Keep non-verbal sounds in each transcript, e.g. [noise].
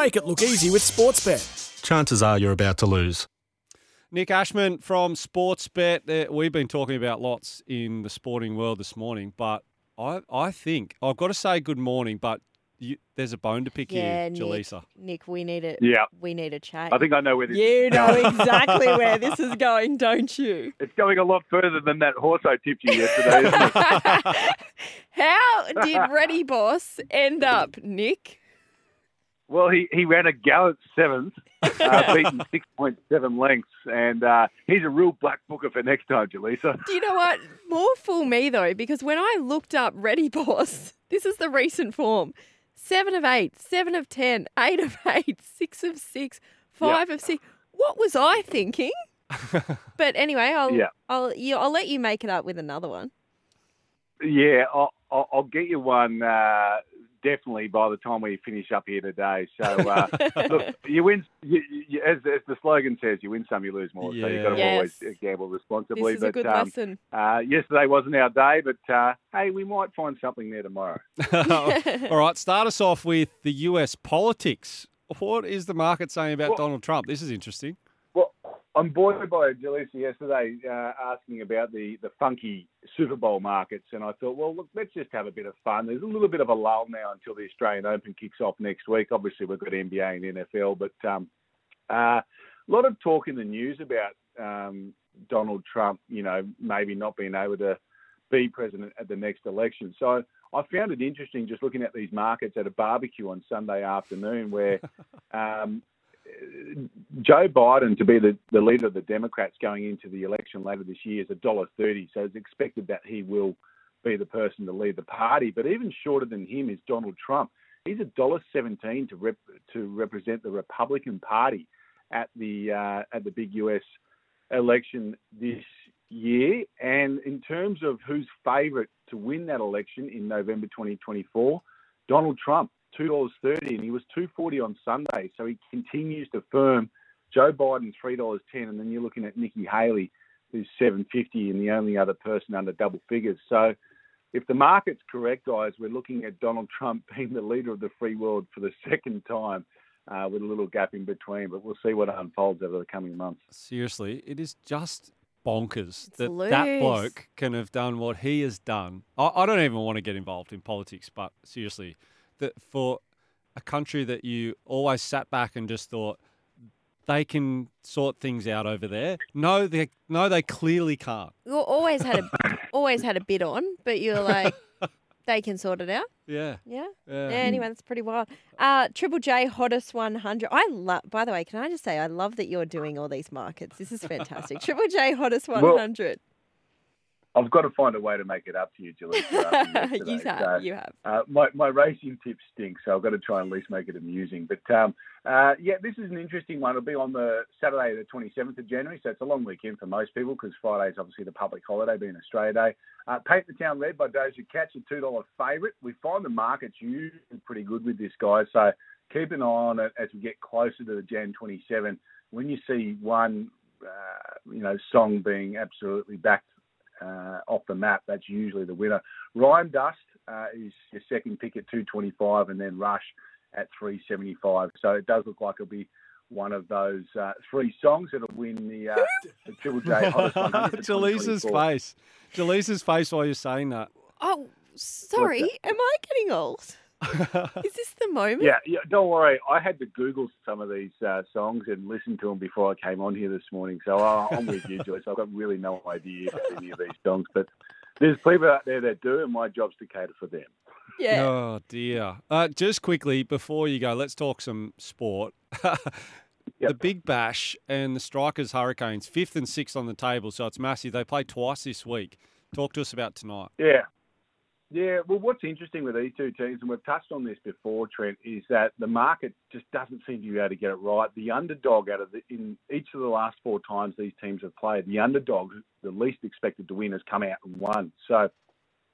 Make it look easy with Sportsbet. Chances are you're about to lose. Nic Ashman from Sportsbet. We've been talking about lots in the sporting world this morning, but I, I think I've got to say good morning, but you, there's a bone to pick Yeah, here, Nic. Jaleesa. Nic, we need it. Yeah. we need a chat. I think I know where this you know [laughs] exactly where this is going, don't you? It's going a lot further than that horse I tipped you yesterday, isn't it? [laughs] How did Ready Boss end up, Nick? Well, he, he ran a gallant seventh, uh, [laughs] beaten 6.7 lengths, and uh, he's a real black booker for next time, Jaleesa. Do you know what? More fool me though, because when I looked up Ready Boss, [laughs] this is the recent form: seven of eight, seven of ten, eight of eight, [laughs] six of six, five of six. What was I thinking? but anyway, I'll Yeah. I'll you, I'll let you make it up with another one. Yeah, I'll, I'll, I'll get you one uh, definitely by the time we finish up here today. So, [laughs] uh, look, you win, you, you, as, as the slogan says, you win some, you lose more. So you've got to Yes. always uh, gamble responsibly. This is a good um, lesson. uh, yesterday wasn't our day, but uh, hey, we might find something there tomorrow. [laughs] All right, start us off with the US politics. What is the market saying about Well- Donald Trump? This is interesting. I'm buoyed by Jalisa yesterday uh, asking about the, the funky Super Bowl markets, and I thought, well, look, let's just have a bit of fun. There's a little bit of a lull now until the Australian Open kicks off next week. Obviously, we've got NBA and NFL, but um, uh, a lot of talk in the news about um, Donald Trump, you know, maybe not being able to be president at the next election. So I found it interesting just looking at these markets at a barbecue on Sunday afternoon where [laughs] um, Joe Biden to be the, the leader of the Democrats going into the election later this year is a dollar thirty. So it's expected that he will be the person to lead the party. But even shorter than him is Donald Trump. He's a dollar seventeen to rep, to represent the Republican Party at the uh, at the big US election this year. And in terms of who's favourite to win that election in November 2024, Donald Trump, two dollars thirty, and he was two forty on Sunday. So he continues to firm. Joe Biden three dollars ten, and then you're looking at Nikki Haley, who's seven fifty, and the only other person under double figures. So. If the market's correct, guys, we're looking at Donald Trump being the leader of the free world for the [laughs] second time, uh, with a little gap in between. But we'll see what unfolds over the coming months. Seriously, it is just bonkers It's that that bloke can have done what he has done. I, I don't even want to get involved in politics, but seriously, that for a country that you always sat back and just thought they can sort things out over there. No, they no, they clearly can't. You always had a [laughs] always had a bid on, but you're like, [laughs] they can sort it out. Yeah. Yeah. Yeah. Yeah, anyway, that's pretty wild. Uh, Triple J hottest 100. I love. By the way, can I just say I love that you're doing all these markets. This is fantastic. [laughs] Triple J hottest 100. I've got to find a way to make it up to you, Julie. [laughs] you have. So, You have. Uh, my, my racing tips stink, so I've got to try and at least make it amusing. But um, uh, yeah, this is an interesting one. It'll be on the Saturday, the 27th of January, so it's a long weekend for most people because Friday is obviously the public holiday, being Australia Day. Uh, Paint the Town Red by Doja Cat, a $2 favourite. We find the market's usually pretty good with this guy, so keep an eye on it as we get closer to the Jan 27. When you see one, uh, you know, song being absolutely backed uh, off the map, that's usually the winner. Rhyme Dust uh, is your second pick at 225, and then Rush at 375. So it does look like it'll be one of those uh, three songs that'll win the, uh, the Triple J Hottest 100 [laughs] for Jaleesa's face. Jaleesa's face while you're saying that. Oh, sorry. Am I getting old? [laughs] Is this the moment? Yeah, yeah, don't worry. I had to Google some of these uh, songs and listen to them before I came on here this morning. So uh, I'm with you, Joyce. I've got really no idea about any of these songs, but there's people out there that do, and my job's to cater for them. Yeah. Oh dear. Uh, just quickly before you go, let's talk some sport. [laughs] The Big Bash and the Strikers Hurricanes, fifth and sixth on the table, so it's massive. They play twice this week. Talk to us about tonight. Yeah. Yeah, well, what's interesting with these two teams, and we've touched on this before, Trent, is that the market just doesn't seem to be able to get it right. The underdog out of the, in each of the last four times these teams have played, the underdog, the least expected to win, has come out and won. So,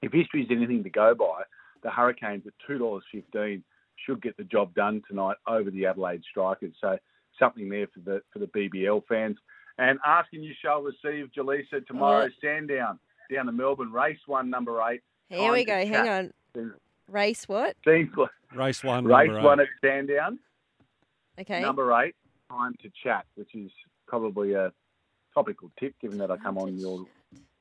if history is anything to go by, the Hurricanes at two dollars fifteen should get the job done tonight over the Adelaide Strikers. So, something there for the for the BBL fans. And asking you shall receive Jaleesa tomorrow, oh. Sandown down to Melbourne, race one, number eight. Here we go. Hang chat. on. Race what? Seems like Race one, race number one eight. at Sandown. Okay. Number eight, time to chat, which is probably a topical tip, given that I come on your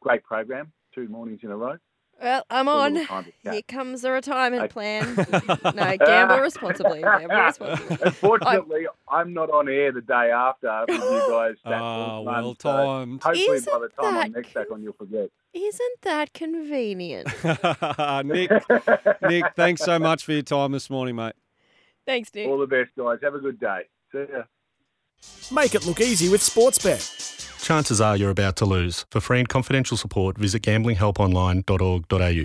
great program two mornings in a row. Well, I'm on. little time to chat. Here comes the retirement Okay. plan. [laughs] no, gamble responsibly. [laughs] Gamble responsibly. Unfortunately, I'm not on air the day after with you [gasps] guys. That Ah, full well month, so timed. Hopefully, by Isn't the time I'm that next back on, you'll forget. Isn't that convenient? [laughs] Nic, Nic, thanks so much for your time this morning, mate. Thanks, Nic. All the best, guys. Have a good day. See ya. Make it look easy with Sportsbet. Chances are you're about to lose. For free and confidential support, visit gamblinghelponline.org.au.